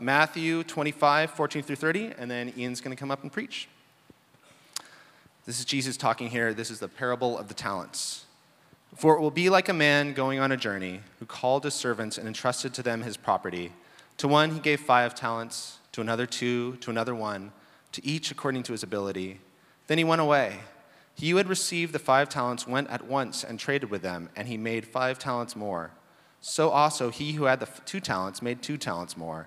Matthew 25, 14 through 30, and then Ian's going to come up and preach. This is Jesus talking here. This is the parable of the talents. For it will be like a man going on a journey who called his servants and entrusted to them his property. To one he gave five talents, to another two, to another one, to each according to his ability. Then he went away. He who had received the five talents went at once and traded with them, and he made five talents more. So also he who had the two talents made two talents more.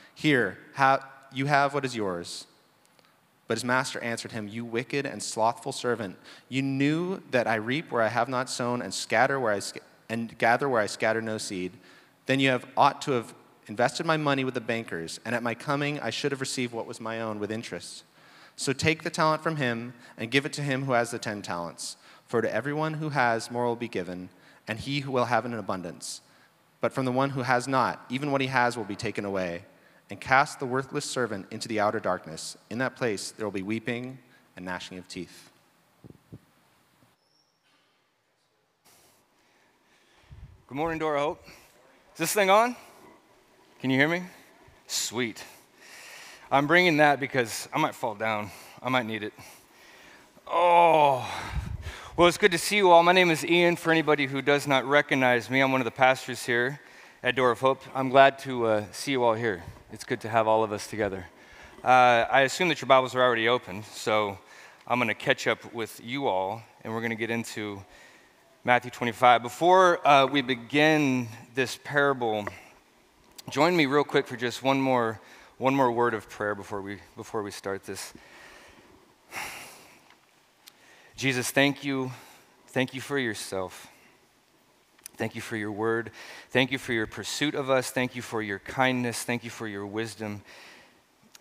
Here, you have what is yours. But his master answered him, You wicked and slothful servant, you knew that I reap where I have not sown, and scatter where I and gather where I scatter no seed. Then you have ought to have invested my money with the bankers, and at my coming I should have received what was my own with interest. So take the talent from him and give it to him who has the ten talents. For to everyone who has, more will be given, and he who will have in abundance. But from the one who has not, even what he has will be taken away. And cast the worthless servant into the outer darkness. In that place there will be weeping and gnashing of teeth. Good morning, Door Hope. Is this thing on? Can you hear me? Sweet. I'm bringing that because I might fall down. I might need it. Oh, well, it's good to see you all. My name is Ian. For anybody who does not recognize me, I'm one of the pastors here at Door of Hope. I'm glad to uh, see you all here. It's good to have all of us together. Uh, I assume that your Bibles are already open, so I'm going to catch up with you all, and we're going to get into Matthew 25. Before uh, we begin this parable, join me real quick for just one more one more word of prayer before we, before we start this. Jesus, thank you. Thank you for yourself. Thank you for your word. Thank you for your pursuit of us. Thank you for your kindness. Thank you for your wisdom.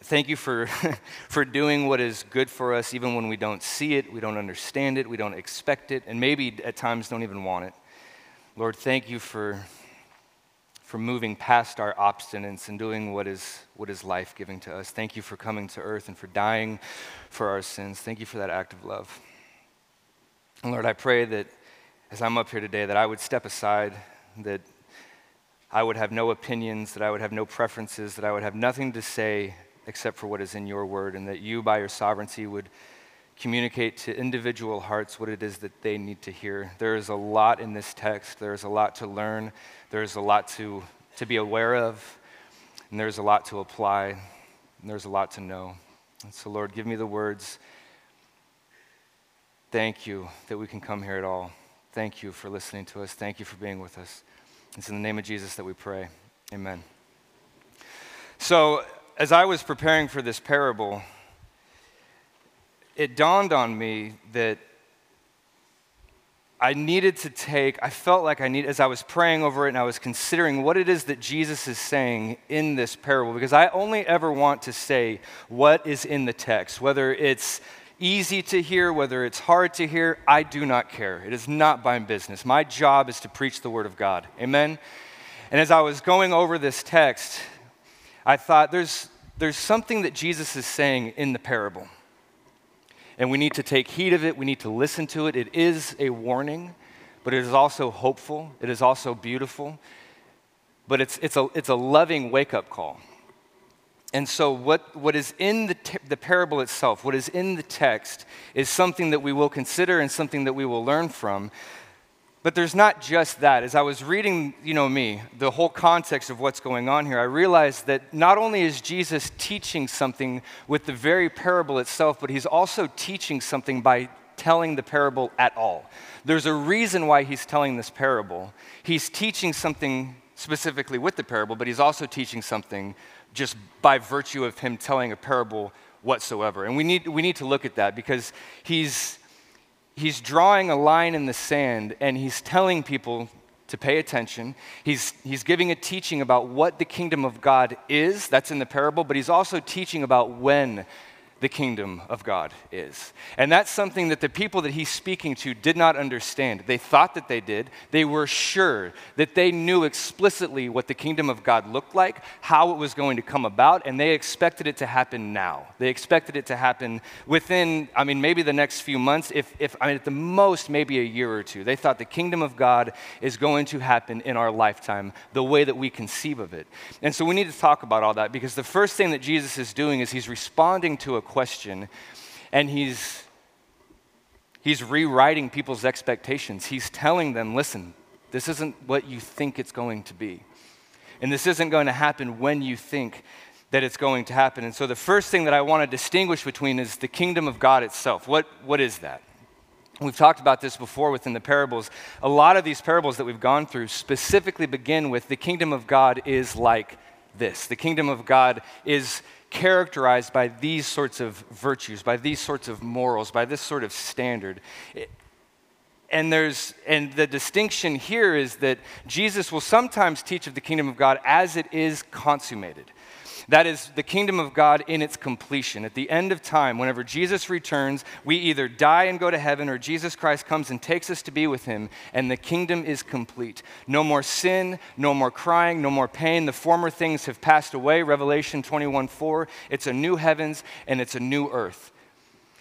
Thank you for, for doing what is good for us, even when we don't see it, we don't understand it, we don't expect it, and maybe at times don't even want it. Lord, thank you for for moving past our obstinance and doing what is, what is life giving to us. Thank you for coming to earth and for dying for our sins. Thank you for that act of love. And Lord, I pray that as I'm up here today, that I would step aside, that I would have no opinions, that I would have no preferences, that I would have nothing to say except for what is in your word, and that you, by your sovereignty, would communicate to individual hearts what it is that they need to hear. There is a lot in this text, there's a lot to learn, there's a lot to, to be aware of, and there's a lot to apply, and there's a lot to know. And so, Lord, give me the words. Thank you that we can come here at all. Thank you for listening to us. Thank you for being with us. It's in the name of Jesus that we pray. Amen. So, as I was preparing for this parable, it dawned on me that I needed to take, I felt like I need, as I was praying over it and I was considering what it is that Jesus is saying in this parable, because I only ever want to say what is in the text, whether it's easy to hear, whether it's hard to hear, I do not care. It is not my business. My job is to preach the Word of God. Amen? And as I was going over this text, I thought there's, there's something that Jesus is saying in the parable and we need to take heed of it. We need to listen to it. It is a warning, but it is also hopeful. It is also beautiful. But it's, it's, a, it's a loving wake up call. And so, what, what is in the, t- the parable itself, what is in the text, is something that we will consider and something that we will learn from. But there's not just that. As I was reading, you know, me, the whole context of what's going on here, I realized that not only is Jesus teaching something with the very parable itself, but he's also teaching something by telling the parable at all. There's a reason why he's telling this parable. He's teaching something specifically with the parable, but he's also teaching something just by virtue of him telling a parable whatsoever. And we need, we need to look at that because he's, he's drawing a line in the sand and he's telling people to pay attention. He's, he's giving a teaching about what the kingdom of God is, that's in the parable, but he's also teaching about when the kingdom of God is. And that's something that the people that he's speaking to did not understand. They thought that they did. They were sure that they knew explicitly what the kingdom of God looked like, how it was going to come about, and they expected it to happen now. They expected it to happen within, I mean, maybe the next few months, if, if I mean, at the most, maybe a year or two. They thought the kingdom of God is going to happen in our lifetime the way that we conceive of it. And so we need to talk about all that because the first thing that Jesus is doing is he's responding to a question, and he's, he's rewriting people's expectations. He's telling them, listen, this isn't what you think it's going to be. And this isn't going to happen when you think that it's going to happen. And so the first thing that I want to distinguish between is the kingdom of God itself. What, what is that? We've talked about this before within the parables. A lot of these parables that we've gone through specifically begin with the kingdom of God is like this. The kingdom of God is characterized by these sorts of virtues, by these sorts of morals, by this sort of standard. And there's and the distinction here is that Jesus will sometimes teach of the kingdom of God as it is consummated. That is the kingdom of God in its completion. At the end of time, whenever Jesus returns, we either die and go to heaven or Jesus Christ comes and takes us to be with him, and the kingdom is complete. No more sin, no more crying, no more pain. The former things have passed away. Revelation 21 4. It's a new heavens and it's a new earth.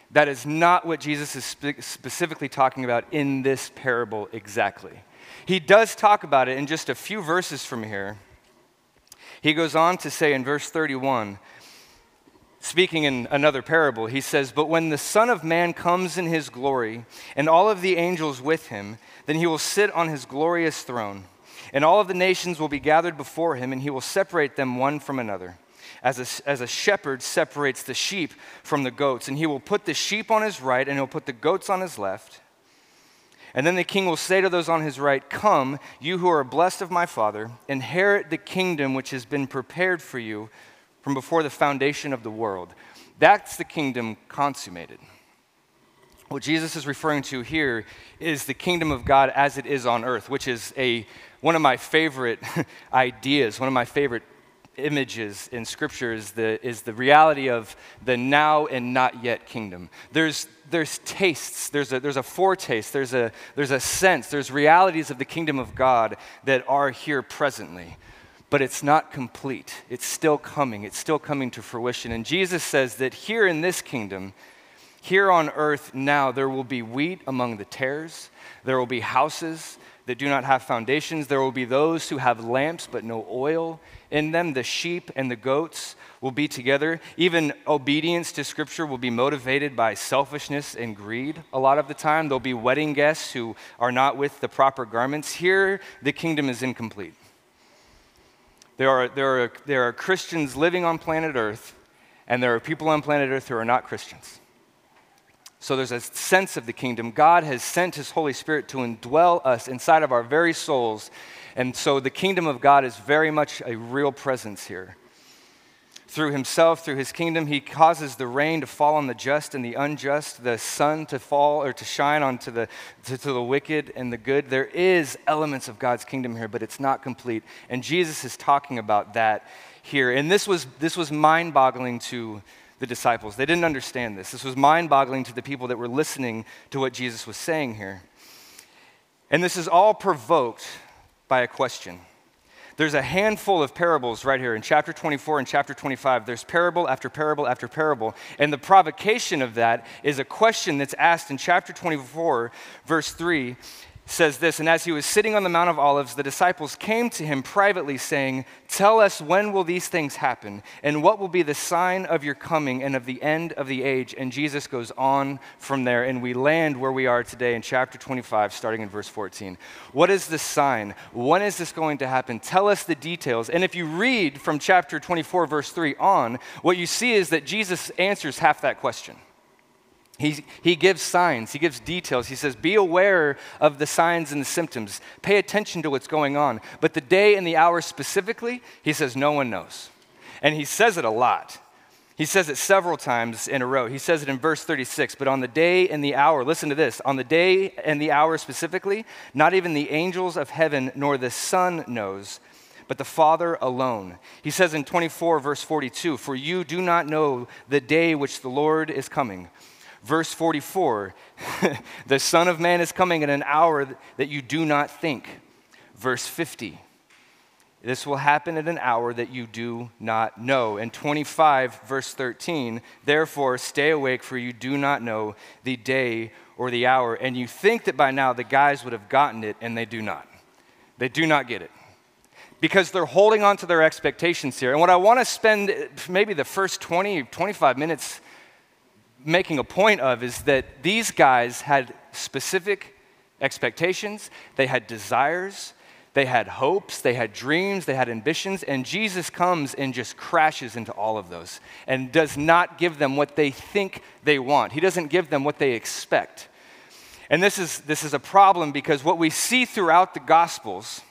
That is not what Jesus is spe- specifically talking about in this parable exactly. He does talk about it in just a few verses from here. He goes on to say in verse 31, speaking in another parable, he says, But when the Son of Man comes in his glory, and all of the angels with him, then he will sit on his glorious throne. And all of the nations will be gathered before him, and he will separate them one from another. As a, as a shepherd separates the sheep from the goats, and he will put the sheep on his right, and he'll put the goats on his left. And then the king will say to those on his right, Come, you who are blessed of my Father, inherit the kingdom which has been prepared for you from before the foundation of the world. That's the kingdom consummated. What Jesus is referring to here is the kingdom of God as it is on earth, which is a, one of my favorite ideas, one of my favorite images in Scripture is the, is the reality of the now and not yet kingdom. There's, there's tastes, there's a, there's a foretaste, there's a, there's a sense, there's realities of the kingdom of God that are here presently. But it's not complete. It's still coming. It's still coming to fruition. And Jesus says that here in this kingdom, here on earth now, there will be wheat among the tares, there will be houses that do not have foundations, there will be those who have lamps but no oil in them. The sheep and the goats will be together. Even obedience to Scripture will be motivated by selfishness and greed a lot of the time. There'll be wedding guests who are not with the proper garments. Here, the kingdom is incomplete. There are, there are, there are Christians living on planet Earth, and there are people on planet Earth who are not Christians. So there's a sense of the kingdom. God has sent His Holy Spirit to indwell us inside of our very souls and so the kingdom of God is very much a real presence here. Through himself, through his kingdom, he causes the rain to fall on the just and the unjust, the sun to fall or to shine onto the, to, to the wicked and the good. There is elements of God's kingdom here, but it's not complete. And Jesus is talking about that here. And this was, this was mind boggling to the disciples. They didn't understand this. This was mind boggling to the people that were listening to what Jesus was saying here. And this is all provoked by a question. There's a handful of parables right here in chapter 24 and chapter 25. There's parable after parable after parable. And the provocation of that is a question that's asked in chapter 24, verse 3 says this And as he was sitting on the Mount of Olives, the disciples came to him privately, saying, Tell us when will these things happen, and what will be the sign of your coming and of the end of the age? And Jesus goes on from there, and we land where we are today in chapter 25, starting in verse 14. What is the sign? When is this going to happen? Tell us the details. And if you read from chapter 24, verse 3 on, what you see is that Jesus answers half that question. He, he gives signs, he gives details. He says, Be aware of the signs and the symptoms. Pay attention to what's going on. But the day and the hour specifically, he says, No one knows. And he says it a lot. He says it several times in a row. He says it in verse 36, but on the day and the hour, listen to this, on the day and the hour specifically, not even the angels of heaven nor the Son knows, but the Father alone. He says in 24, verse 42, For you do not know the day which the Lord is coming Verse 44 the Son of Man is coming in an hour that you do not think. Verse 50 this will happen at an hour that you do not know. And 25, verse 13, therefore stay awake, for you do not know the day or the hour. And you think that by now the guys would have gotten it, and they do not. They do not get it. Because they're holding on to their expectations here. And what I want to spend maybe the first 20, 25 minutes making a point of is that these guys had specific expectations, they had desires, they had hopes, they had dreams, they had ambitions, and Jesus comes and just crashes into all of those and does not give them what they think they want. He doesn't give them what they expect. And this is, this is a problem because what we see throughout the Gospels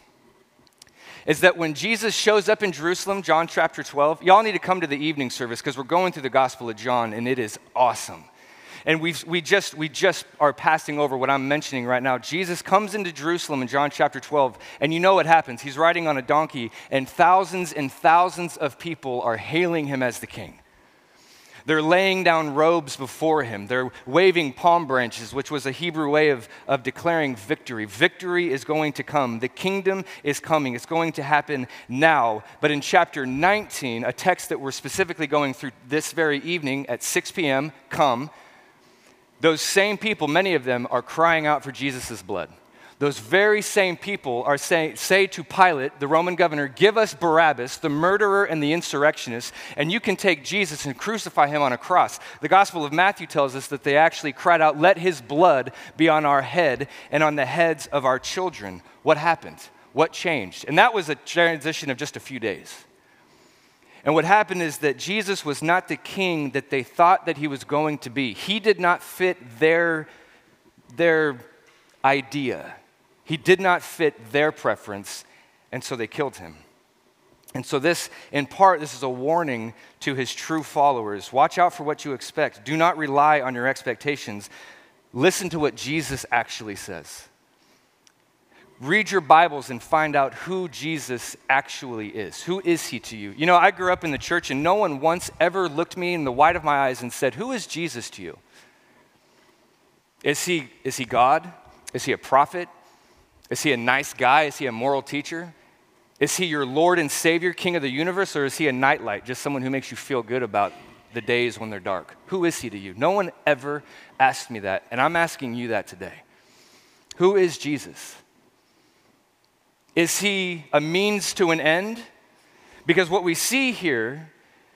is that when Jesus shows up in Jerusalem, John chapter 12, y'all need to come to the evening service because we're going through the Gospel of John and it is awesome. And we we, just, we just are passing over what I'm mentioning right now. Jesus comes into Jerusalem in John chapter 12, and you know what happens. He's riding on a donkey, and thousands and thousands of people are hailing him as the king. They're laying down robes before him. They're waving palm branches, which was a Hebrew way of, of declaring victory. Victory is going to come. The kingdom is coming. It's going to happen now. But in chapter 19, a text that we're specifically going through this very evening at 6 p.m., come, those same people, many of them, are crying out for Jesus' blood those very same people are say, say to Pilate, the Roman governor, Give us Barabbas, the murderer and the insurrectionist, and you can take Jesus and crucify him on a cross. The Gospel of Matthew tells us that they actually cried out, Let his blood be on our head and on the heads of our children. What happened? What changed? And that was a transition of just a few days. And what happened is that Jesus was not the king that they thought that he was going to be. He did not fit their, their idea. He did not fit their preference, and so they killed him. And so, this, in part, this is a warning to his true followers. Watch out for what you expect. Do not rely on your expectations. Listen to what Jesus actually says. Read your Bibles and find out who Jesus actually is. Who is he to you? You know, I grew up in the church and no one once ever looked me in the white of my eyes and said, Who is Jesus to you? Is he, is he God? Is he a prophet? Is he a nice guy? Is he a moral teacher? Is he your Lord and Savior, King of the universe, or is he a nightlight, just someone who makes you feel good about the days when they're dark? Who is he to you? No one ever asked me that, and I'm asking you that today. Who is Jesus? Is he a means to an end? Because what we see here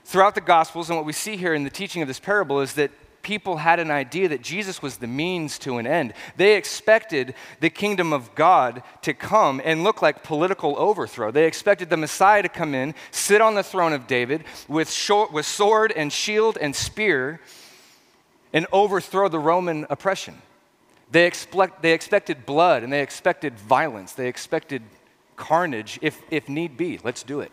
throughout the Gospels and what we see here in the teaching of this parable is that people had an idea that Jesus was the means to an end. They expected the kingdom of God to come and look like political overthrow. They expected the Messiah to come in, sit on the throne of David with, short, with sword and shield and spear, and overthrow the Roman oppression. They, expect, they expected blood and they expected violence. They expected carnage if, if need be. Let's do it.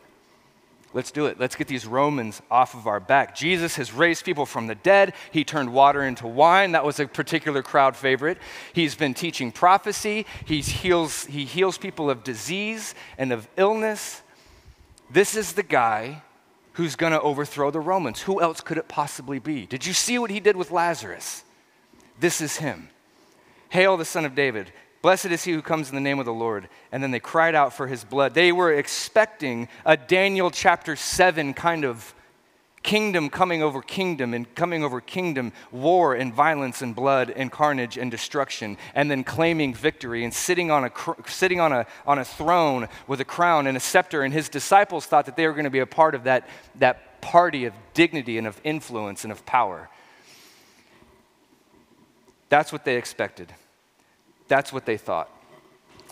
Let's do it. Let's get these Romans off of our back. Jesus has raised people from the dead. He turned water into wine. That was a particular crowd favorite. He's been teaching prophecy. He heals, he heals people of disease and of illness. This is the guy who's going to overthrow the Romans. Who else could it possibly be? Did you see what he did with Lazarus? This is him. Hail the Son of David. Blessed is he who comes in the name of the Lord. And then they cried out for his blood. They were expecting a Daniel chapter 7 kind of Kingdom coming over kingdom and coming over kingdom, war and violence and blood and carnage and destruction, and then claiming victory and sitting on a, sitting on a, on a throne with a crown and a scepter. And his disciples thought that they were going to be a part of that, that party of dignity and of influence and of power. That's what they expected. That's what they thought.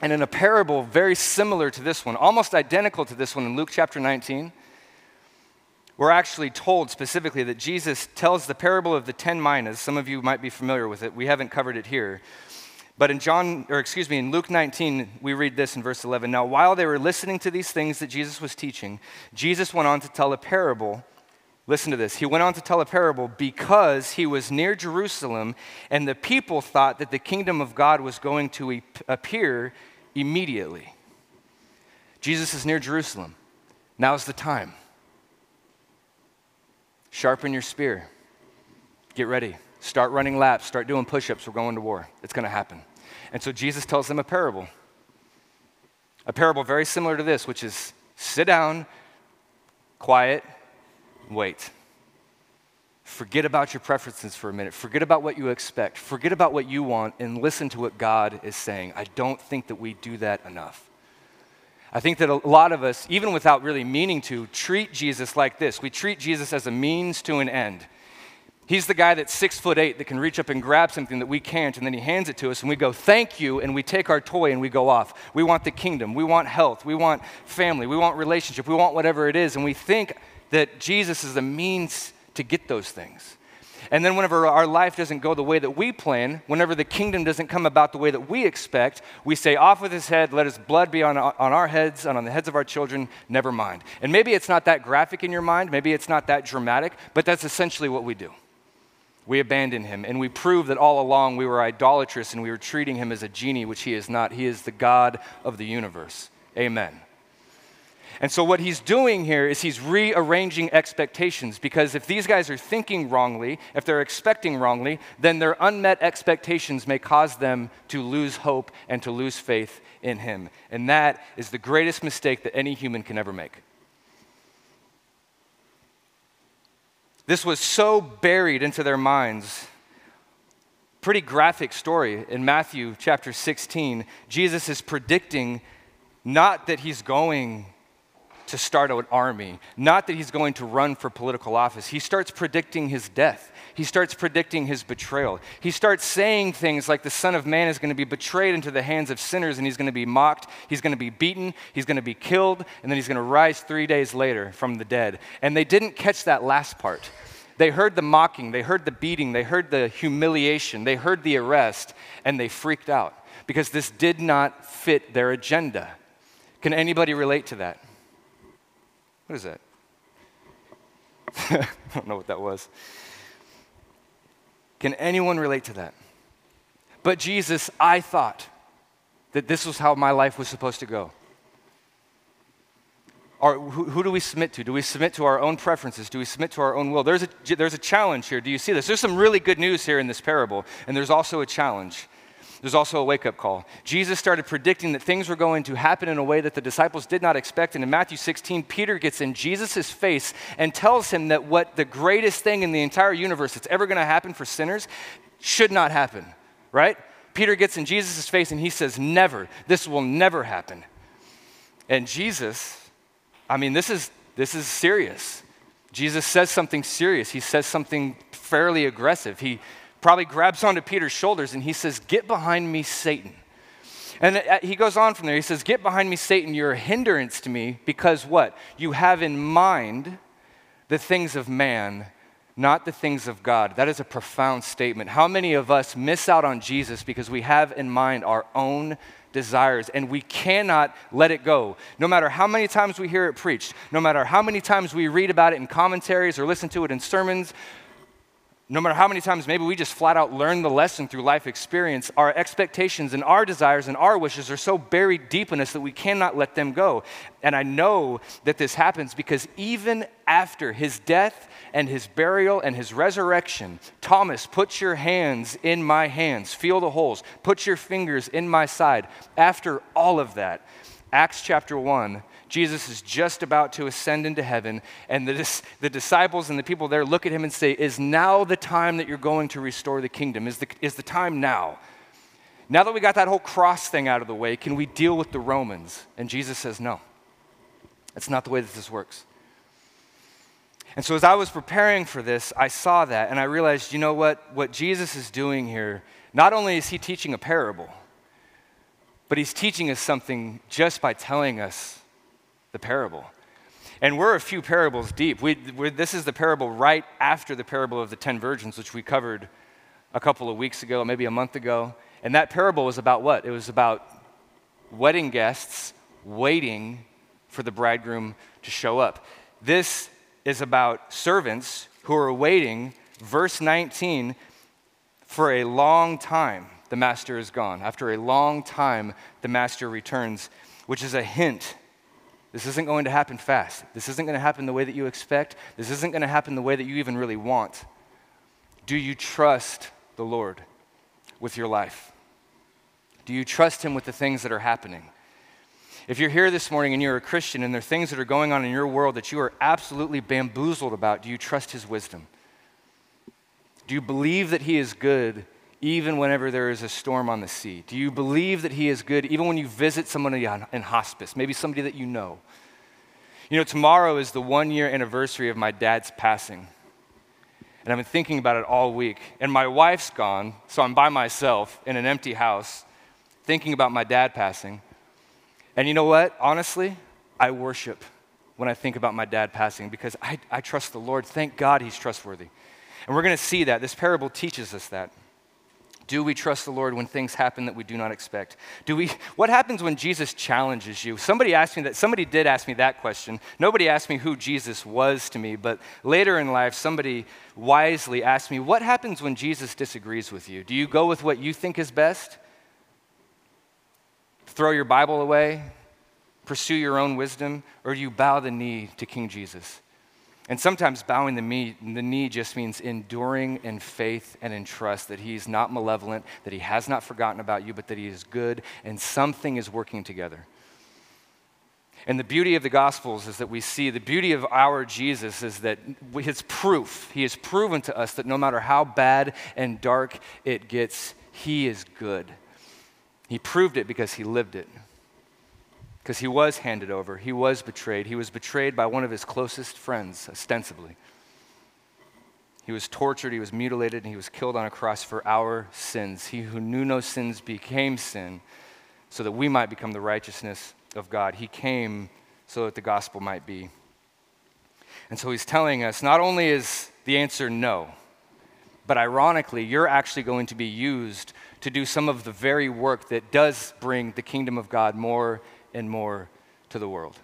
And in a parable very similar to this one, almost identical to this one in Luke chapter 19, we're actually told specifically that Jesus tells the parable of the 10 minas. Some of you might be familiar with it. We haven't covered it here. But in John, or excuse me, in Luke 19, we read this in verse 11. Now, while they were listening to these things that Jesus was teaching, Jesus went on to tell a parable. Listen to this. He went on to tell a parable because he was near Jerusalem, and the people thought that the kingdom of God was going to appear immediately. Jesus is near Jerusalem. Now's the time. Sharpen your spear. Get ready. Start running laps. Start doing push ups. We're going to war. It's going to happen. And so Jesus tells them a parable. A parable very similar to this, which is sit down, quiet, wait. Forget about your preferences for a minute. Forget about what you expect. Forget about what you want and listen to what God is saying. I don't think that we do that enough. I think that a lot of us, even without really meaning to, treat Jesus like this. We treat Jesus as a means to an end. He's the guy that's six foot eight that can reach up and grab something that we can't, and then he hands it to us, and we go, Thank you, and we take our toy and we go off. We want the kingdom, we want health, we want family, we want relationship, we want whatever it is, and we think that Jesus is the means to get those things. And then, whenever our life doesn't go the way that we plan, whenever the kingdom doesn't come about the way that we expect, we say, Off with his head, let his blood be on, on our heads and on the heads of our children, never mind. And maybe it's not that graphic in your mind, maybe it's not that dramatic, but that's essentially what we do. We abandon him, and we prove that all along we were idolatrous and we were treating him as a genie, which he is not. He is the God of the universe. Amen. And so, what he's doing here is he's rearranging expectations because if these guys are thinking wrongly, if they're expecting wrongly, then their unmet expectations may cause them to lose hope and to lose faith in him. And that is the greatest mistake that any human can ever make. This was so buried into their minds. Pretty graphic story in Matthew chapter 16. Jesus is predicting not that he's going to start an army, not that he's going to run for political office. He starts predicting his death. He starts predicting his betrayal. He starts saying things like the Son of Man is going to be betrayed into the hands of sinners and he's going to be mocked, he's going to be beaten, he's going to be killed, and then he's going to rise three days later from the dead. And they didn't catch that last part. They heard the mocking, they heard the beating, they heard the humiliation, they heard the arrest, and they freaked out because this did not fit their agenda. Can anybody relate to that? What is that? I don't know what that was. Can anyone relate to that? But Jesus, I thought that this was how my life was supposed to go. Or who, who, do we submit to? Do we submit to our own preferences? Do we submit to our own will? There's a, there's a challenge here. Do you see this? There's some really good news here in this parable, and there's also a challenge. There's also a wake up call. Jesus started predicting that things were going to happen in a way that the disciples did not expect. And in Matthew 16, Peter gets in Jesus' face and tells him that what the greatest thing in the entire universe that's ever going to happen for sinners should not happen, right? Peter gets in Jesus' face and he says, Never. This will never happen. And Jesus, I mean, this is, this is serious. Jesus says something serious. He says something fairly aggressive. He probably grabs onto Peter's shoulders and he says, Get behind me, Satan. And uh, he goes on from there. He says, Get behind me, Satan. You're a hindrance to me because what? You have in mind the things of man, not the things of God. That is a profound statement. How many of us miss out on Jesus because we have in mind our own desires and we cannot let it go? No matter how many times we hear it preached, no matter how many times we read about it in commentaries or listen to it in sermons, no matter how many times maybe we just flat out learn the lesson through life experience, our expectations and our desires and our wishes are so buried deep in us that we cannot let them go. And I know that this happens because even after his death and his burial and his resurrection, Thomas, put your hands in my hands, feel the holes, put your fingers in my side. After all of that, Acts chapter 1, Jesus is just about to ascend into heaven, and the, the disciples and the people there look at him and say, Is now the time that you're going to restore the kingdom? Is the, is the time now? Now that we got that whole cross thing out of the way, can we deal with the Romans? And Jesus says, No. That's not the way that this works. And so, as I was preparing for this, I saw that and I realized, you know what? What Jesus is doing here, not only is he teaching a parable, but he's teaching us something just by telling us the parable. And we're a few parables deep. We, this is the parable right after the parable of the ten virgins, which we covered a couple of weeks ago, maybe a month ago. And that parable was about what? It was about wedding guests waiting for the bridegroom to show up. This is about servants who are waiting, verse 19, for a long time. The master is gone. After a long time, the master returns, which is a hint this isn't going to happen fast. This isn't going to happen the way that you expect. This isn't going to happen the way that you even really want. Do you trust the Lord with your life? Do you trust Him with the things that are happening? If you're here this morning and you're a Christian and there are things that are going on in your world that you are absolutely bamboozled about, do you trust His wisdom? Do you believe that He is good even whenever there is a storm on the sea? Do you believe that He is good even when you visit somebody in hospice, maybe somebody that you know? You know, tomorrow is the one year anniversary of my dad's passing. And I've been thinking about it all week. And my wife's gone, so I'm by myself in an empty house thinking about my dad passing. And you know what? Honestly, I worship when I think about my dad passing because I, I trust the Lord. Thank God he's trustworthy. And we're going to see that. This parable teaches us that. Do we trust the Lord when things happen that we do not expect? Do we what happens when Jesus challenges you? Somebody asked me that somebody did ask me that question. Nobody asked me who Jesus was to me, but later in life somebody wisely asked me, "What happens when Jesus disagrees with you? Do you go with what you think is best? Throw your Bible away? Pursue your own wisdom, or do you bow the knee to King Jesus?" And sometimes bowing the, knee, the knee just means enduring in faith and in trust that He's not malevolent, that He has not forgotten about you, but that He is good and something is working together. And the beauty of the Gospels is that we see the beauty of our Jesus is that His proof, He has proven to us that no matter how bad and dark it gets, He is good. He proved it because He lived it because he was handed over, he was betrayed. He was betrayed by one of his closest friends, ostensibly. He was tortured, he was mutilated, and he was killed on a cross for our sins. He who knew no sins became sin so that we might become the righteousness of God. He came so that the gospel might be. And so he's telling us not only is the answer no, but ironically, you're actually going to be used to do some of the very work that does bring the kingdom of God more and more to the world.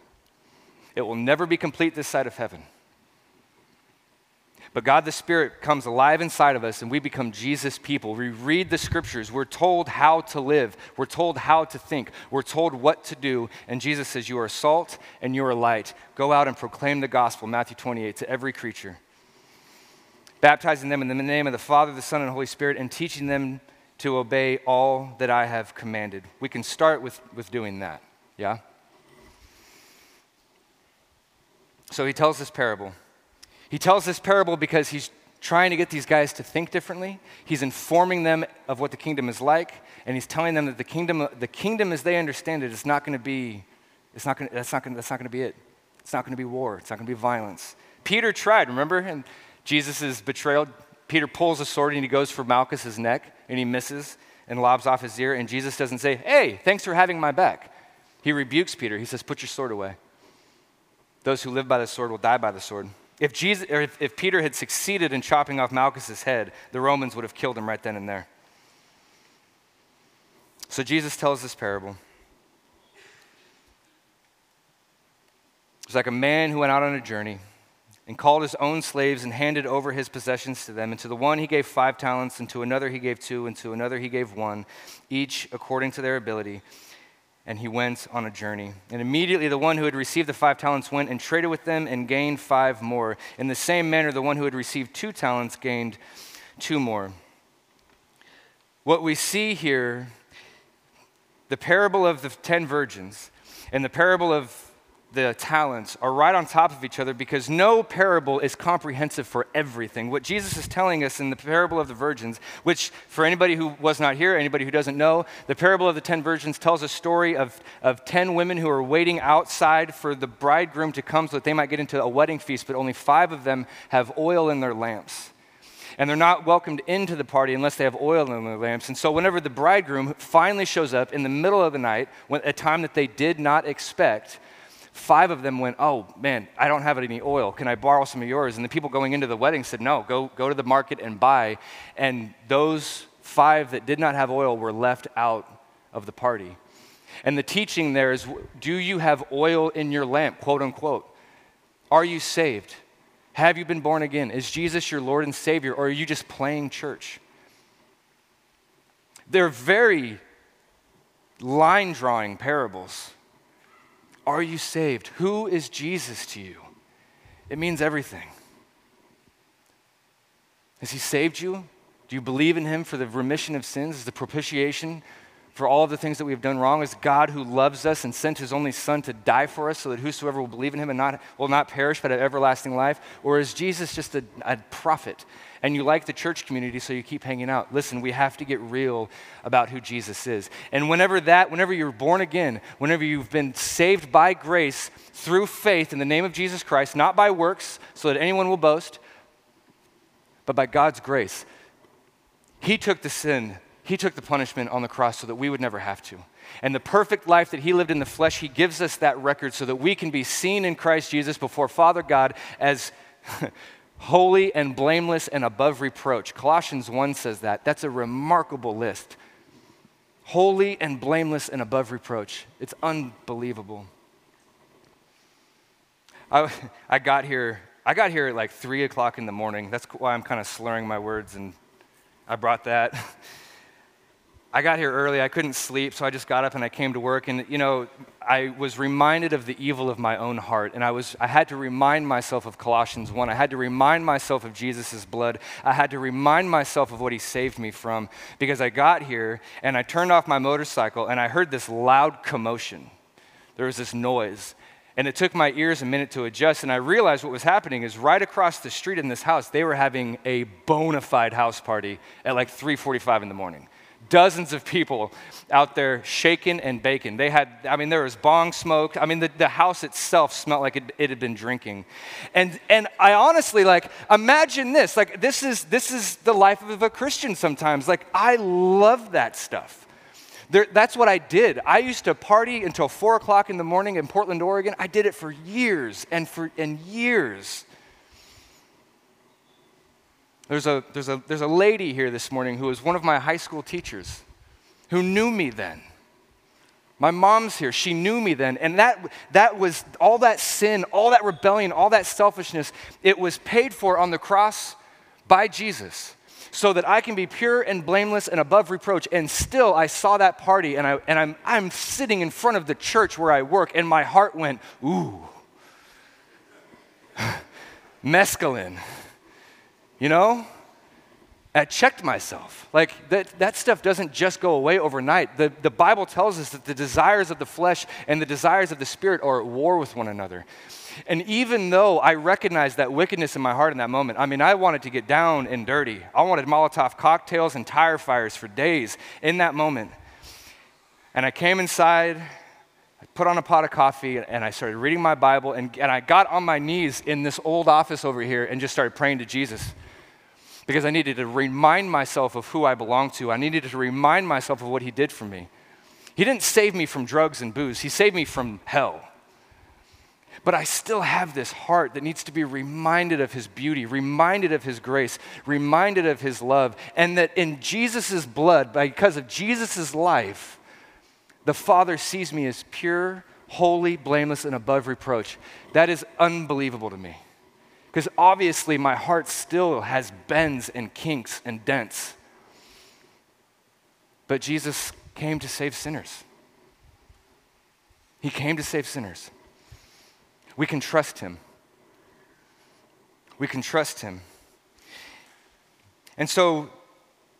It will never be complete this side of heaven. But God the Spirit comes alive inside of us and we become Jesus people. We read the scriptures. We're told how to live. We're told how to think. We're told what to do. And Jesus says, You are salt and you are light. Go out and proclaim the gospel, Matthew 28, to every creature. Baptizing them in the name of the Father, the Son, and the Holy Spirit, and teaching them to obey all that I have commanded. We can start with, with doing that. Yeah? So he tells this parable. He tells this parable because he's trying to get these guys to think differently. He's informing them of what the kingdom is like, and he's telling them that the kingdom, the kingdom as they understand it, is not going to be, it's not going that's not going that's not going to be it. It's not going to be war. It's not going to be violence. Peter tried, remember? And Jesus betrayal. Peter pulls a sword and he goes for Malchus's neck, and he misses and lobs off his ear, and Jesus doesn't say, Hey, thanks for having my back. He rebukes Peter. He says, Put your sword away. Those who live by the sword will die by the sword. If, Jesus, or if, if Peter had succeeded in chopping off Malchus's head, the Romans would have killed him right then and there. So Jesus tells this parable. It's like a man who went out on a journey and called his own slaves and handed over his possessions to them. And to the one he gave five talents, and to another he gave two, and to another he gave one, each according to their ability and he went on a journey. And immediately the one who had received the five talents went and traded with them and gained five more. In the same manner, the one who had received two talents gained two more. What we see here, the parable of the ten virgins, and the parable of the talents are right on top of each other because no parable is comprehensive for everything. What Jesus is telling us in the parable of the virgins, which for anybody who was not here, anybody who doesn't know, the parable of the 10 virgins tells a story of, of 10 women who are waiting outside for the bridegroom to come so that they might get into a wedding feast, but only five of them have oil in their lamps. And they're not welcomed into the party unless they have oil in their lamps. And so, whenever the bridegroom finally shows up in the middle of the night, when, a time that they did not expect, five of them went, Oh, man, I don't have any oil. Can I borrow some of yours? And the people going into the wedding said, No, go, go to the market and buy. And those five that did not have oil were left out of the party. And the teaching there is Do you have oil in your lamp, quote unquote? Are you saved? Have you been born again? Is Jesus your Lord and Savior, or are you just playing church? They're very line drawing parables. Are you saved? Who is Jesus to you? It means everything. Has He saved you? Do you believe in Him for the remission of sins, Is the propitiation for all of the things that we've done wrong? Is God who loves us and sent His only Son to die for us so that whosoever will believe in Him and not, will not perish but have everlasting life? Or is Jesus just a, a prophet and you like the church community, so you keep hanging out. Listen, we have to get real about who Jesus is. And whenever that, whenever you're born again, whenever you've been saved by grace through faith in the name of Jesus Christ, not by works, so that anyone will boast, but by God's grace, He took the sin, He took the punishment on the cross so that we would never have to. And the perfect life that He lived in the flesh, He gives us that record so that we can be seen in Christ Jesus before Father God as holy and blameless and above reproach. Colossians 1 says that. That's a remarkable list. Holy and blameless and above reproach. It's unbelievable. I, I got here. I got here at like three o'clock in the morning. That's why I'm kind of slurring my words, and I brought that. I got here early. I couldn't sleep, so I just got up and I came to work. And, you know, I was reminded of the evil of my own heart. And I, was, I had to remind myself of Colossians 1. I had to remind myself of Jesus' blood. I had to remind myself of what he saved me from. Because I got here and I turned off my motorcycle and I heard this loud commotion. There was this noise. And it took my ears a minute to adjust, and I realized what was happening is right across the street in this house, they were having a bona fide house party at like 3:45 in the morning dozens of people out there shaking and baking. They had, I mean, there was bong smoke. I mean, the, the house itself smelled like it, it had been drinking. And, and I honestly, like, imagine this. Like, this is, this is the life of a Christian sometimes. Like, I love that stuff. There, that's what I did. I used to party until four o'clock in the morning in Portland, Oregon. I did it for years and for and years. There's a, there's, a, there's a lady here this morning who was one of my high school teachers who knew me then. My mom's here. She knew me then. And that, that was all that sin, all that rebellion, all that selfishness, it was paid for on the cross by Jesus so that I can be pure and blameless and above reproach. And still, I saw that party and, I, and I'm, I'm sitting in front of the church where I work, and my heart went, ooh, mescaline. You know? I checked myself. Like, that, that stuff doesn't just go away overnight. The, the Bible tells us that the desires of the flesh and the desires of the spirit are at war with one another. And even though I recognized that wickedness in my heart in that moment, I mean, I wanted to get down and dirty. I wanted Molotov cocktails and tire fires for days in that moment. And I came inside, I put on a pot of coffee, and I started reading my Bible, and, and I got on my knees in this old office over here and just started praying to Jesus because I needed to remind myself of who I belong to. I needed to remind myself of what He did for me. He didn't save me from drugs and booze, He saved me from hell. But I still have this heart that needs to be reminded of His beauty, reminded of His grace, reminded of His love, and that in Jesus' blood, because of Jesus' life, the Father sees me as pure, holy, blameless, and above reproach. That is unbelievable to me. Because obviously, my heart still has bends and kinks and dents. But Jesus came to save sinners. He came to save sinners. We can trust him. We can trust him. And so,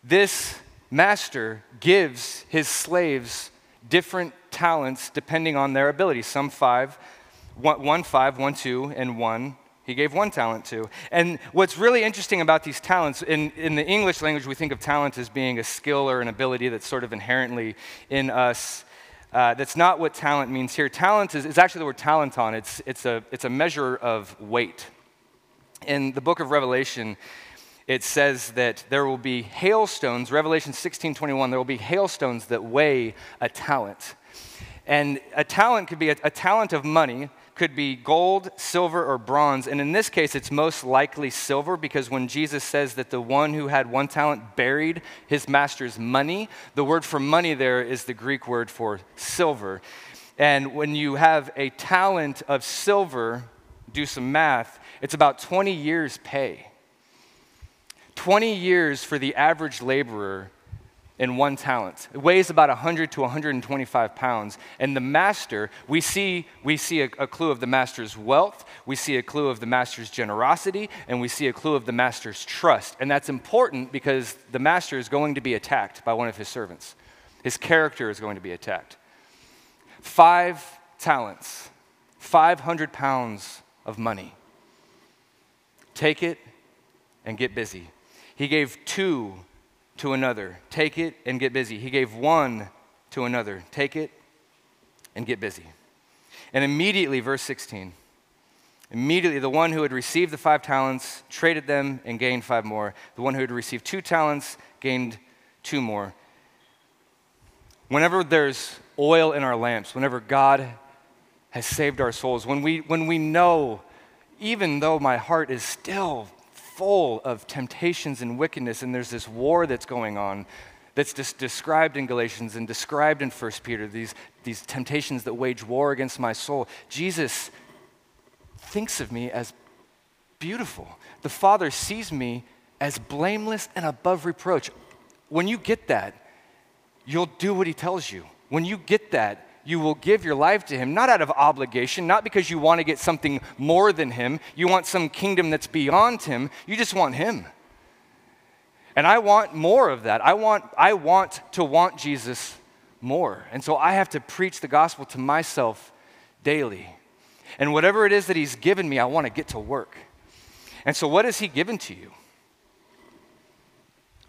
this master gives his slaves different talents depending on their ability. Some five, one, five, one two, and one he gave one talent to. And what's really interesting about these talents, in, in the English language, we think of talent as being a skill or an ability that's sort of inherently in us. Uh, that's not what talent means here. Talent is, is actually the word talanton, it's, it's, a, it's a measure of weight. In the book of Revelation, it says that there will be hailstones, Revelation 16 21, there will be hailstones that weigh a talent. And a talent could be a, a talent of money could be gold, silver, or bronze. And in this case, it's most likely silver because when Jesus says that the one who had one talent buried his master's money, the word for money there is the Greek word for silver. And when you have a talent of silver, do some math, it's about 20 years' pay. 20 years for the average laborer in one talent. It weighs about 100 to 125 pounds. And the master, we see, we see a, a, clue of the master's wealth, we see a clue of the master's generosity, and we see a clue of the master's trust. And that's important because the master is going to be attacked by one of his servants. His character is going to be attacked. Five talents, 500 pounds of money. Take it and get busy. He gave two to another. Take it and get busy. He gave one to another. Take it and get busy. And immediately, verse 16, immediately the one who had received the five talents traded them and gained five more. The one who had received two talents gained two more. Whenever there's oil in our lamps, whenever God has saved our souls, when we, when we know, even though my heart is still full of temptations and wickedness, and there's this war that's going on that's just described in Galatians and described in 1 Peter, these, these temptations that wage war against my soul. Jesus thinks of me as beautiful. The Father sees me as blameless and above reproach. When you get that, you'll do what He tells you. When you get that, you will give your life to Him, not out of obligation, not because you want to get something more than Him. You want some kingdom that's beyond Him. You just want Him. And I want more of that. I want, I want to want Jesus more. And so I have to preach the gospel to myself daily. And whatever it is that He's given me, I want to get to work. And so, what has He given to you?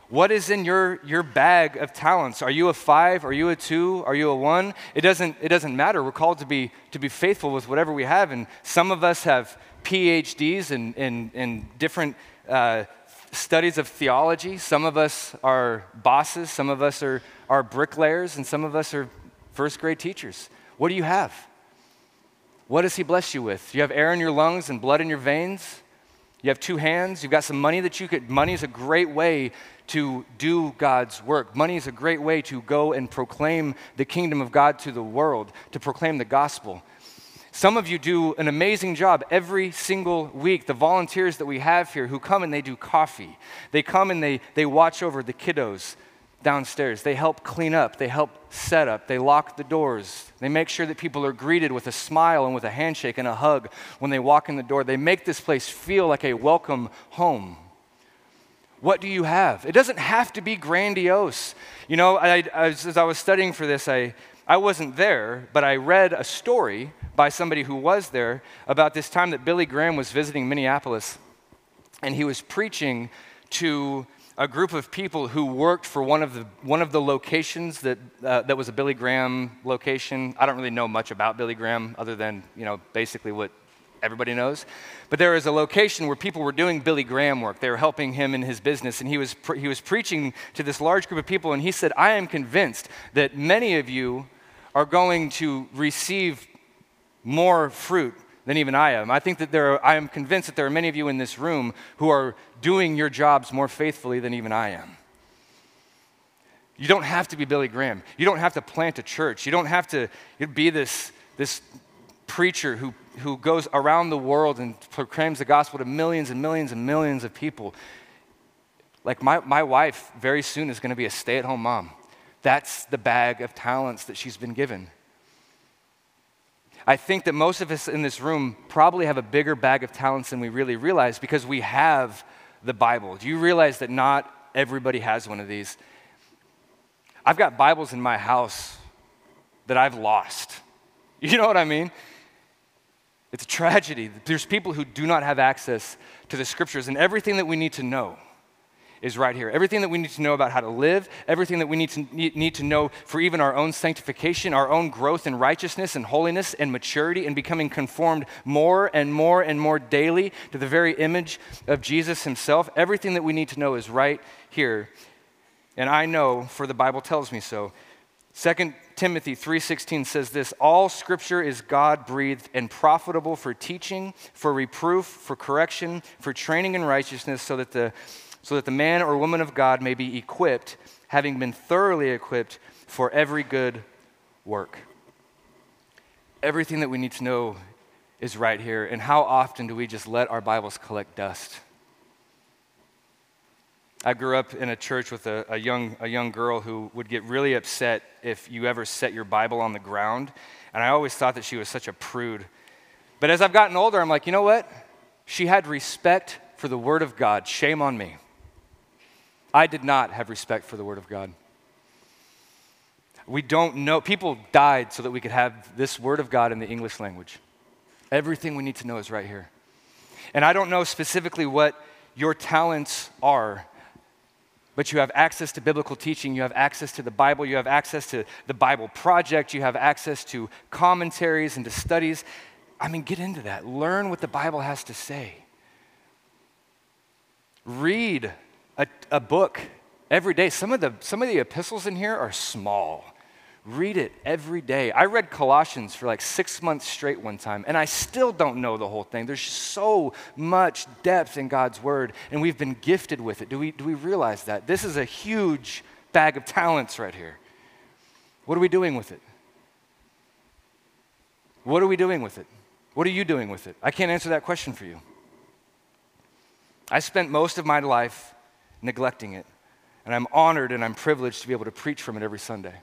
What is in your, your bag of talents? Are you a five? Are you a two? Are you a one? It doesn't, it doesn't matter. We're called to be, to be faithful with whatever we have. And some of us have PhDs in, in, in different uh, studies of theology. Some of us are bosses. Some of us are, are bricklayers. And some of us are first grade teachers. What do you have? What does He bless you with? Do you have air in your lungs and blood in your veins? You have two hands. You've got some money that you could. Money is a great way to do God's work. Money is a great way to go and proclaim the kingdom of God to the world, to proclaim the gospel. Some of you do an amazing job every single week. The volunteers that we have here who come and they do coffee, they come and they, they watch over the kiddos downstairs. They help clean up, they help set up, they lock the doors. They make sure that people are greeted with a smile and with a handshake and a hug when they walk in the door. They make this place feel like a welcome home. What do you have? It doesn't have to be grandiose. You know, I, I, as I was studying for this, I, I wasn't there, but I read a story by somebody who was there about this time that Billy Graham was visiting Minneapolis, and he was preaching to a group of people who worked for one of the, one of the locations that, uh, that was a Billy Graham location. I don't really know much about Billy Graham other than, you know, basically what everybody knows. But there was a location where people were doing Billy Graham work. They were helping him in his business, and he was, pre- he was preaching to this large group of people, and he said, I am convinced that many of you are going to receive more fruit than even I am. I think that there are, I am convinced that there are many of you in this room who are doing your jobs more faithfully than even I am. You don't have to be Billy Graham. You don't have to plant a church. You don't have to be this, this preacher who, who goes around the world and proclaims the gospel to millions and millions and millions of people. Like my, my wife very soon is going to be a stay at home mom. That's the bag of talents that she's been given. I think that most of us in this room probably have a bigger bag of talents than we really realize because we have the Bible. Do you realize that not everybody has one of these? I've got Bibles in my house that I've lost. You know what I mean? It's a tragedy. There's people who do not have access to the scriptures, and everything that we need to know is right here. Everything that we need to know about how to live, everything that we need to, need to know for even our own sanctification, our own growth in righteousness and holiness and maturity and becoming conformed more and more and more daily to the very image of Jesus himself. Everything that we need to know is right here. And I know, for the Bible tells me so. 2 Timothy 3:16 says this, all scripture is God-breathed and profitable for teaching, for reproof, for correction, for training in righteousness so that the so that the man or woman of God may be equipped, having been thoroughly equipped for every good work. Everything that we need to know is right here. And how often do we just let our Bibles collect dust? I grew up in a church with a, a, young, a young girl who would get really upset if you ever set your Bible on the ground. And I always thought that she was such a prude. But as I've gotten older, I'm like, you know what? She had respect for the Word of God. Shame on me. I did not have respect for the Word of God. We don't know. People died so that we could have this Word of God in the English language. Everything we need to know is right here. And I don't know specifically what your talents are, but you have access to biblical teaching, you have access to the Bible, you have access to the Bible Project, you have access to commentaries and to studies. I mean, get into that. Learn what the Bible has to say. Read a, a book every day. Some of, the, some of the epistles in here are small. Read it every day. I read Colossians for like six months straight one time, and I still don't know the whole thing. There's so much depth in God's word, and we've been gifted with it. Do we, do we realize that? This is a huge bag of talents right here. What are we doing with it? What are we doing with it? What are you doing with it? I can't answer that question for you. I spent most of my life neglecting it. And I'm honored and I'm privileged to be able to preach from it every Sunday.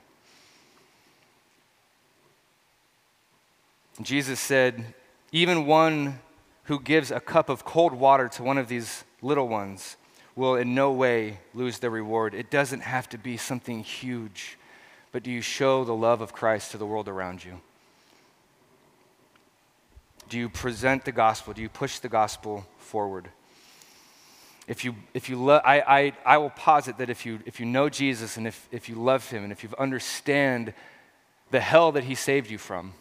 Jesus said, Even one who gives a cup of cold water to one of these little ones will in no way lose their reward. It doesn't have to be something huge, but do you show the love of Christ to the world around you? Do you present the gospel? Do you push the gospel forward? If you, if you lo- I, I, I will posit that if you, if you know Jesus and if, if you love him and if you understand the hell that he saved you from,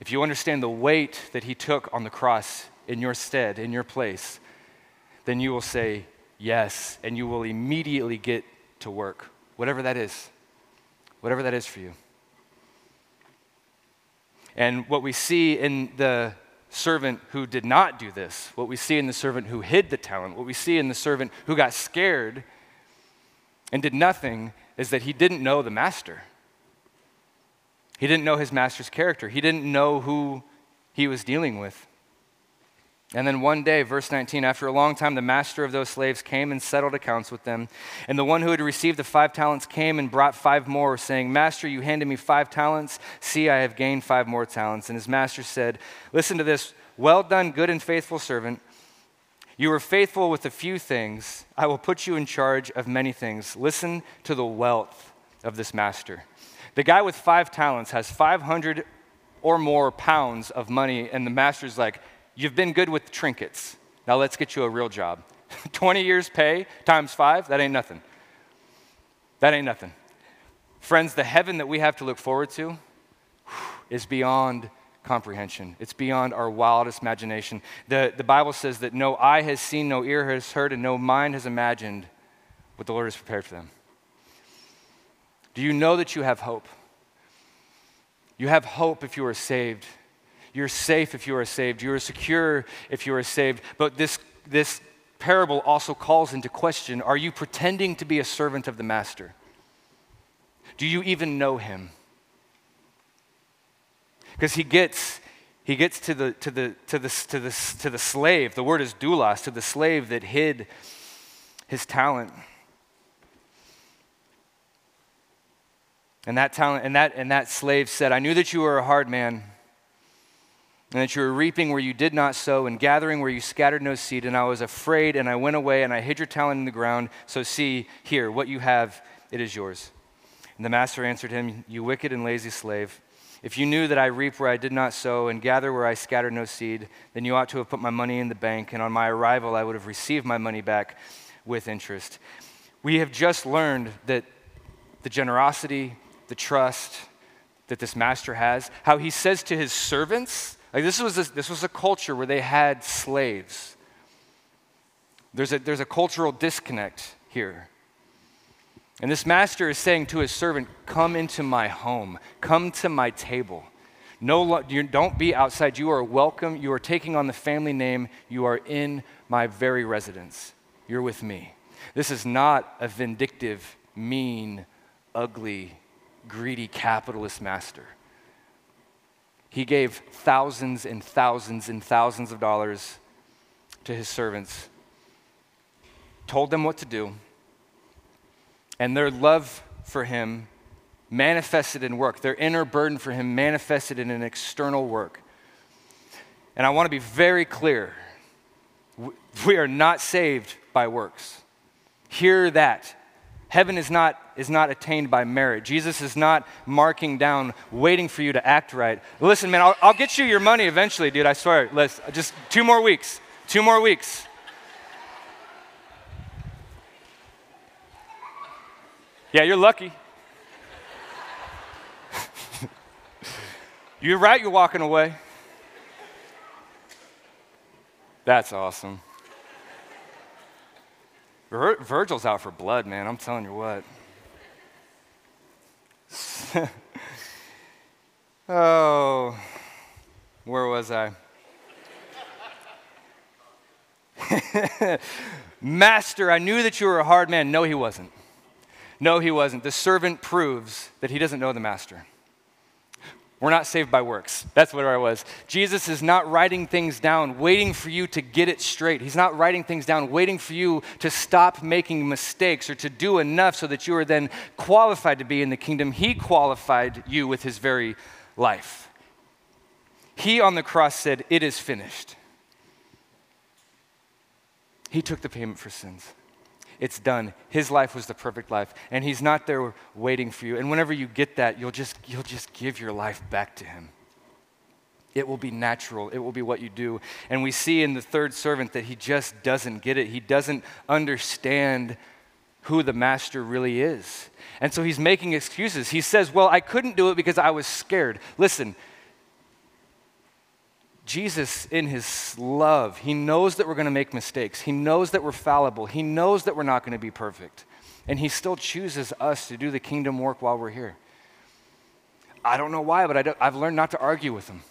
if you understand the weight that he took on the cross in your stead, in your place, then you will say yes and you will immediately get to work, whatever that is, whatever that is for you. And what we see in the servant who did not do this, what we see in the servant who hid the talent, what we see in the servant who got scared and did nothing, is that he didn't know the master. He didn't know his master's character, he didn't know who he was dealing with. And then one day, verse 19, after a long time, the master of those slaves came and settled accounts with them. And the one who had received the five talents came and brought five more, saying, Master, you handed me five talents. See, I have gained five more talents. And his master said, Listen to this. Well done, good and faithful servant. You were faithful with a few things. I will put you in charge of many things. Listen to the wealth of this master. The guy with five talents has 500 or more pounds of money, and the master's like, You've been good with trinkets. Now let's get you a real job. 20 years pay times five, that ain't nothing. That ain't nothing. Friends, the heaven that we have to look forward to is beyond comprehension. It's beyond our wildest imagination. The, the Bible says that no eye has seen, no ear has heard, and no mind has imagined what the Lord has prepared for them. Do you know that you have hope? You have hope if you are saved. You're safe if you are saved. You are secure if you are saved. But this, this parable also calls into question are you pretending to be a servant of the master? Do you even know him? Because he gets, he gets to, the, to, the, to, the, to, the, to the slave, the word is doulos, to the slave that hid his talent. And that talent, and that, and that slave said, I knew that you were a hard man and that you were reaping where you did not sow, and gathering where you scattered no seed. And I was afraid, and I went away, and I hid your talent in the ground. So see, here, what you have, it is yours. And the master answered him, You wicked and lazy slave. If you knew that I reap where I did not sow and gather where I scattered no seed, then you ought to have put my money in the bank, and on my arrival I would have received my money back with interest. We have just learned that the generosity, the trust that this master has, how he says to his servants, like this was a, this was a culture where they had slaves. There's a, there's a cultural disconnect here. And this master is saying to his servant, Come into my home, come to my table. No, don't be outside. You are welcome. You are taking on the family name. You are in my very residence. You're with me. This is not a vindictive, mean, ugly, greedy capitalist master. He gave thousands and thousands and thousands of dollars to his servants, told them what to do and their love for him manifested in work. Their inner burden for him manifested in an external work. And I want to be very clear we are not saved by works. Hear that. Heaven is not, is not attained by merit. Jesus is not marking down, waiting for you to act right. Listen, man, I'll, I'll get you your money eventually, dude. I swear. Let's, just two more weeks. Two more weeks. Yeah, you're lucky. you're right, you're walking away. That's awesome. Vir- Virgil's out for blood, man. I'm telling you what. oh, where was I? Master, I knew that you were a hard man. No, he wasn't. No, he wasn't. The servant proves that he doesn't know the master. We're not saved by works. That's what I was. Jesus is not writing things down, waiting for you to get it straight. He's not writing things down, waiting for you to stop making mistakes or to do enough so that you are then qualified to be in the kingdom. He qualified you with his very life. He on the cross said, It is finished. He took the payment for sins. It's done. His life was the perfect life, and He's not there waiting for you. And whenever you get that, you'll just, you'll just give your life back to Him. It will be natural. It will be what you do. And we see in the third servant that he just doesn't get it. He doesn't understand who the master really is. And so he's making excuses. He says, Well, I couldn't do it because I was scared. Listen, Jesus, in his love, he knows that we're going to make mistakes. He knows that we're fallible. He knows that we're not going to be perfect. And he still chooses us to do the kingdom work while we're here. I don't know why, but I have learned not to argue with him.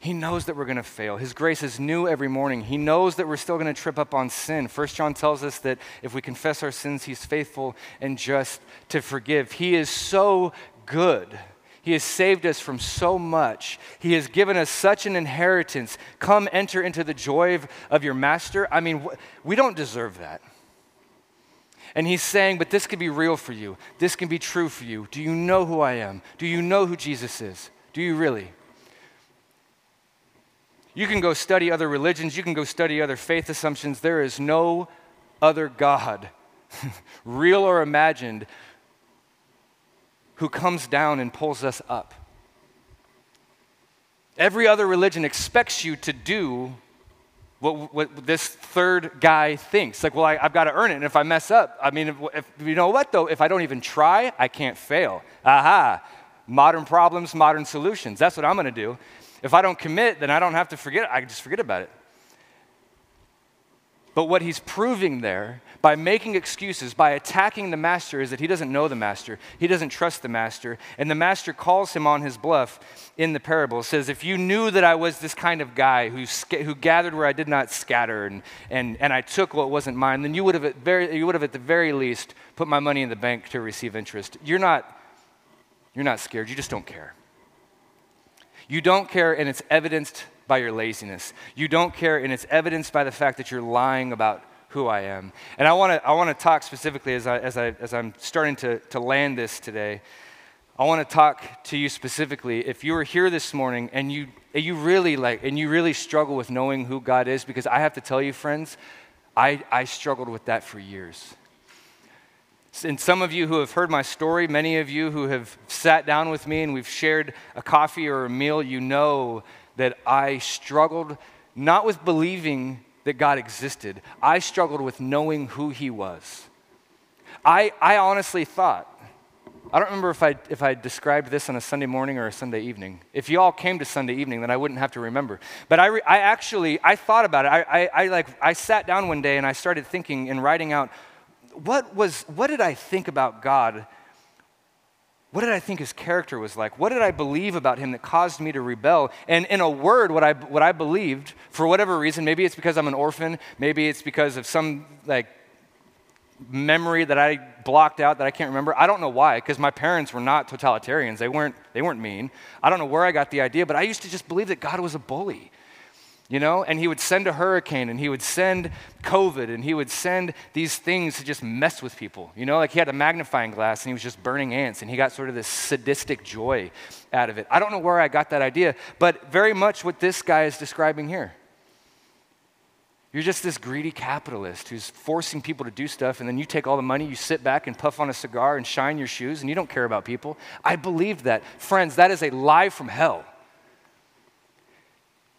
He knows that we're going to fail. His grace is new every morning. He knows that we're still going to trip up on sin. First John tells us that if we confess our sins, he's faithful and just to forgive. He is so good he has saved us from so much. He has given us such an inheritance. Come enter into the joy of, of your master. I mean, we don't deserve that. And he's saying, but this can be real for you. This can be true for you. Do you know who I am? Do you know who Jesus is? Do you really? You can go study other religions, you can go study other faith assumptions. There is no other God, real or imagined, who comes down and pulls us up. Every other religion expects you to do what, what this third guy thinks. Like, well, I, have got to earn it. And if I mess up, I mean, if, if, you know what, though? If I don't even try, I can't fail. Aha. Modern problems, modern solutions. That's what I'm going to do. If I don't commit, then I don't have to forget. I just forget about it. But what he's proving there by making excuses, by attacking the master, is that he doesn't know the master. He doesn't trust the master. And the master calls him on his bluff in the parable. Says, If you knew that I was this kind of guy who, who gathered where I did not scatter and, and, and I took what wasn't mine, then you would, have at very, you would have at the very least put my money in the bank to receive interest. You're not, you're not scared. You just don't care. You don't care, and it's evidenced by your laziness. You don't care, and it's evidenced by the fact that you're lying about who I am. And I want to I wanna talk specifically as, I, as, I, as I'm starting to, to land this today. I want to talk to you specifically. If you are here this morning and you, and you really like, and you really struggle with knowing who God is, because I have to tell you, friends, I, I struggled with that for years. And some of you who have heard my story, many of you who have sat down with me and we've shared a coffee or a meal, you know that I struggled not with believing that God existed, I struggled with knowing who He was. I, I honestly thought, I don't remember if I, if I described this on a Sunday morning or a Sunday evening. If you all came to Sunday evening, then I wouldn't have to remember. But I, re, I actually, I thought about it. I, I, I, like, I sat down one day and I started thinking and writing out, what, was, what did I think about God what did I think his character was like? What did I believe about him that caused me to rebel? And in a word, what I, what I believed, for whatever reason, maybe it's because I'm an orphan, maybe it's because of some like memory that I blocked out that I can't remember. I don't know why, because my parents were not totalitarians. They weren't, they weren't mean. I don't know where I got the idea, but I used to just believe that God was a bully you know? And he would send a hurricane and he would send COVID and he would send these things to just mess with people, you know? Like he had a magnifying glass and he was just burning ants and he got sort of this sadistic joy out of it. I don't know where I got that idea, but very much what this guy is describing here. You're just this greedy capitalist who's forcing people to do stuff, and then you take all the money, you sit back and puff on a cigar and shine your shoes, and you don't care about people. I believe that. Friends, that is a lie from hell.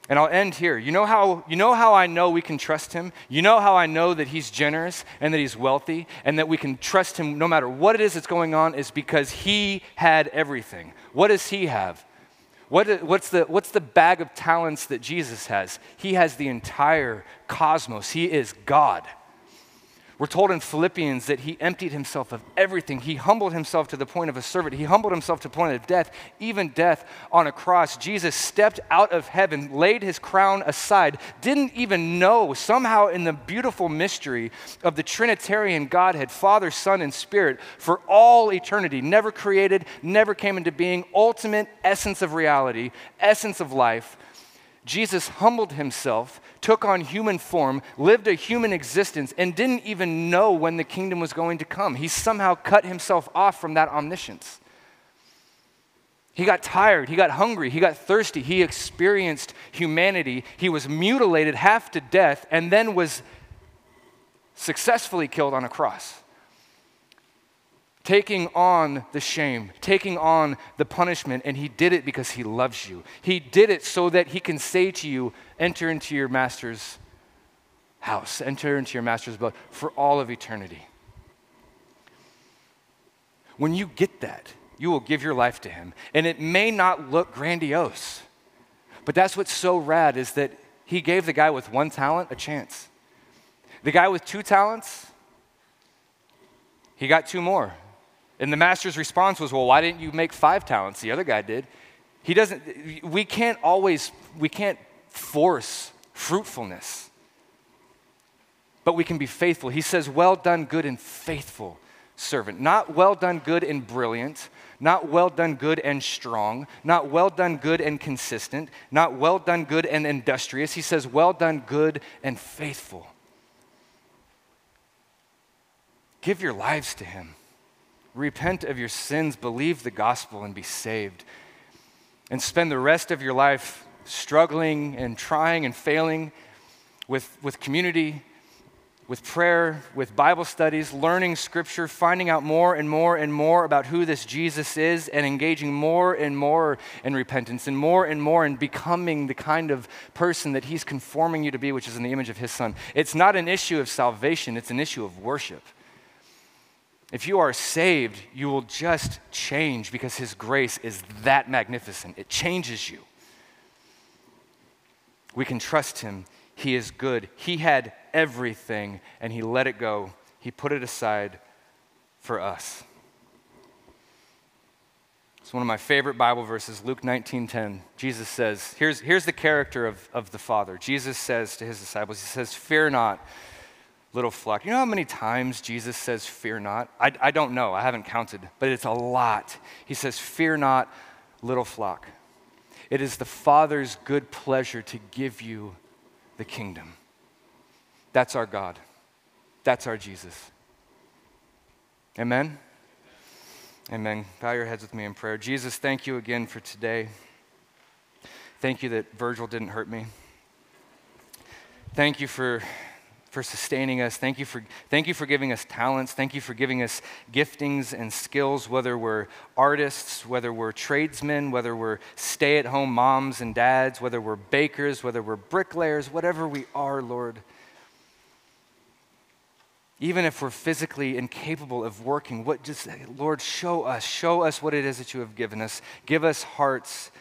And I'll end here. You know, how, you know how I know we can trust him? You know how I know that he's generous and that he's wealthy and that we can trust him no matter what it is that's going on is because he had everything. What does he have? What, what's, the, what's the bag of talents that Jesus has? He has the entire cosmos. He is God. We're told in Philippians that he emptied himself of everything. He humbled himself to the point of a servant. He humbled himself to the point of death, even death on a cross. Jesus stepped out of heaven, laid his crown aside, didn't even know, somehow, in the beautiful mystery of the Trinitarian Godhead, Father, Son, and Spirit, for all eternity, never created, never came into being, ultimate essence of reality, essence of life. Jesus humbled himself took on human form, lived a human existence, and didn't even know when the kingdom was going to come. He somehow cut himself off from that omniscience. He got tired, he got hungry, he got thirsty, he experienced humanity, he was mutilated half to death, and then was successfully killed on a cross taking on the shame, taking on the punishment, and he did it because he loves you. He did it so that he can say to you, enter into your master's house, enter into your master's blood for all of eternity. When you get that, you will give your life to him. And it may not look grandiose, but that's what's so rad is that he gave the guy with one talent a chance. The guy with two talents, he got two more. And the master's response was, Well, why didn't you make five talents? The other guy did. He doesn't, we can't always, we can't force fruitfulness, but we can be faithful. He says, Well done, good and faithful servant. Not well done, good and brilliant. Not well done, good and strong. Not well done, good and consistent. Not well done, good and industrious. He says, Well done, good and faithful. Give your lives to Him. Repent of your sins, believe the gospel, and be saved. And spend the rest of your life struggling and trying and failing with, with community, with prayer, with Bible studies, learning scripture, finding out more and more and more about who this Jesus is, and engaging more and more in repentance and more and more in becoming the kind of person that He's conforming you to be, which is in the image of His Son. It's not an issue of salvation, it's an issue of worship. If you are saved, you will just change because His grace is that magnificent. It changes you. We can trust Him. He is good. He had everything and He let it go, He put it aside for us. It's one of my favorite Bible verses, Luke 19:10. Jesus says, here's, here's the character of, of the Father. Jesus says to his disciples, He says, Fear not little flock. You know how many times Jesus says, Fear not? I, I don't know, I haven't counted, but it's a lot. He says, Fear not, little flock. It is the Father's good pleasure to give you the kingdom. That's our God. That's our Jesus. Amen? Amen. Bow your heads with me in prayer. Jesus, thank you again for today. Thank you that Virgil didn't hurt me. Thank you for for sustaining us. Thank you for, thank you for giving us talents. Thank you for giving us giftings and skills, whether we're artists, whether we're tradesmen, whether we're stay at home moms and dads, whether we're bakers, whether we're bricklayers, whatever we are, Lord. Even if we're physically incapable of working, what just, Lord, show us, show us what it is that you have given us. Give us hearts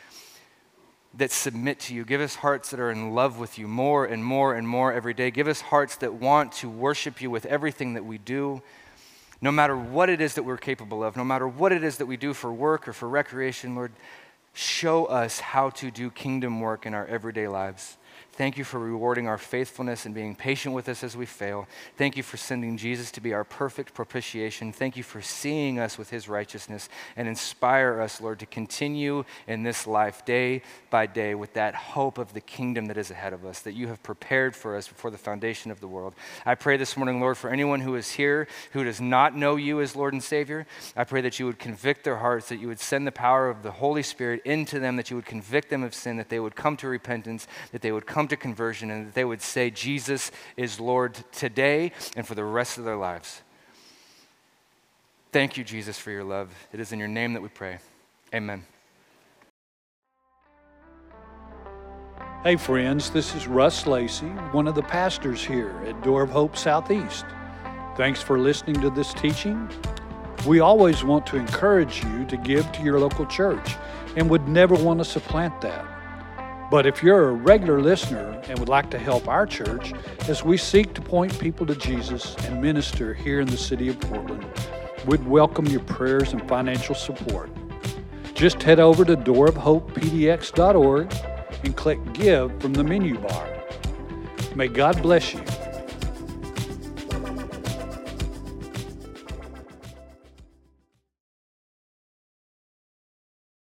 that submit to you. Give us hearts that are in love with you more and more and more every day. Give us hearts that want to worship you with everything that we do, no matter what it is that we're capable of, no matter what it is that we do for work or for recreation, Lord. Show us how to do kingdom work in our everyday lives. Thank you for rewarding our faithfulness and being patient with us as we fail. Thank you for sending Jesus to be our perfect propitiation. Thank you for seeing us with his righteousness and inspire us, Lord, to continue in this life day by day with that hope of the kingdom that is ahead of us, that you have prepared for us before the foundation of the world. I pray this morning, Lord, for anyone who is here who does not know you as Lord and Savior, I pray that you would convict their hearts, that you would send the power of the Holy Spirit into them, that you would convict them of sin, that they would come to repentance, that they would come come to conversion and that they would say, Jesus is Lord today and for the rest of their lives. Thank you, Jesus, for your love. It is in your name that we pray. Amen. Hey, friends, this is Russ Lacey, one of the pastors here at Door of Hope Southeast. Thanks for listening to this teaching. We always want to encourage you to give to your local church and would never want to supplant that. But if you're a regular listener and would like to help our church as we seek to point people to Jesus and minister here in the city of Portland, we'd welcome your prayers and financial support. Just head over to doorofhopepdx.org and click Give from the menu bar. May God bless you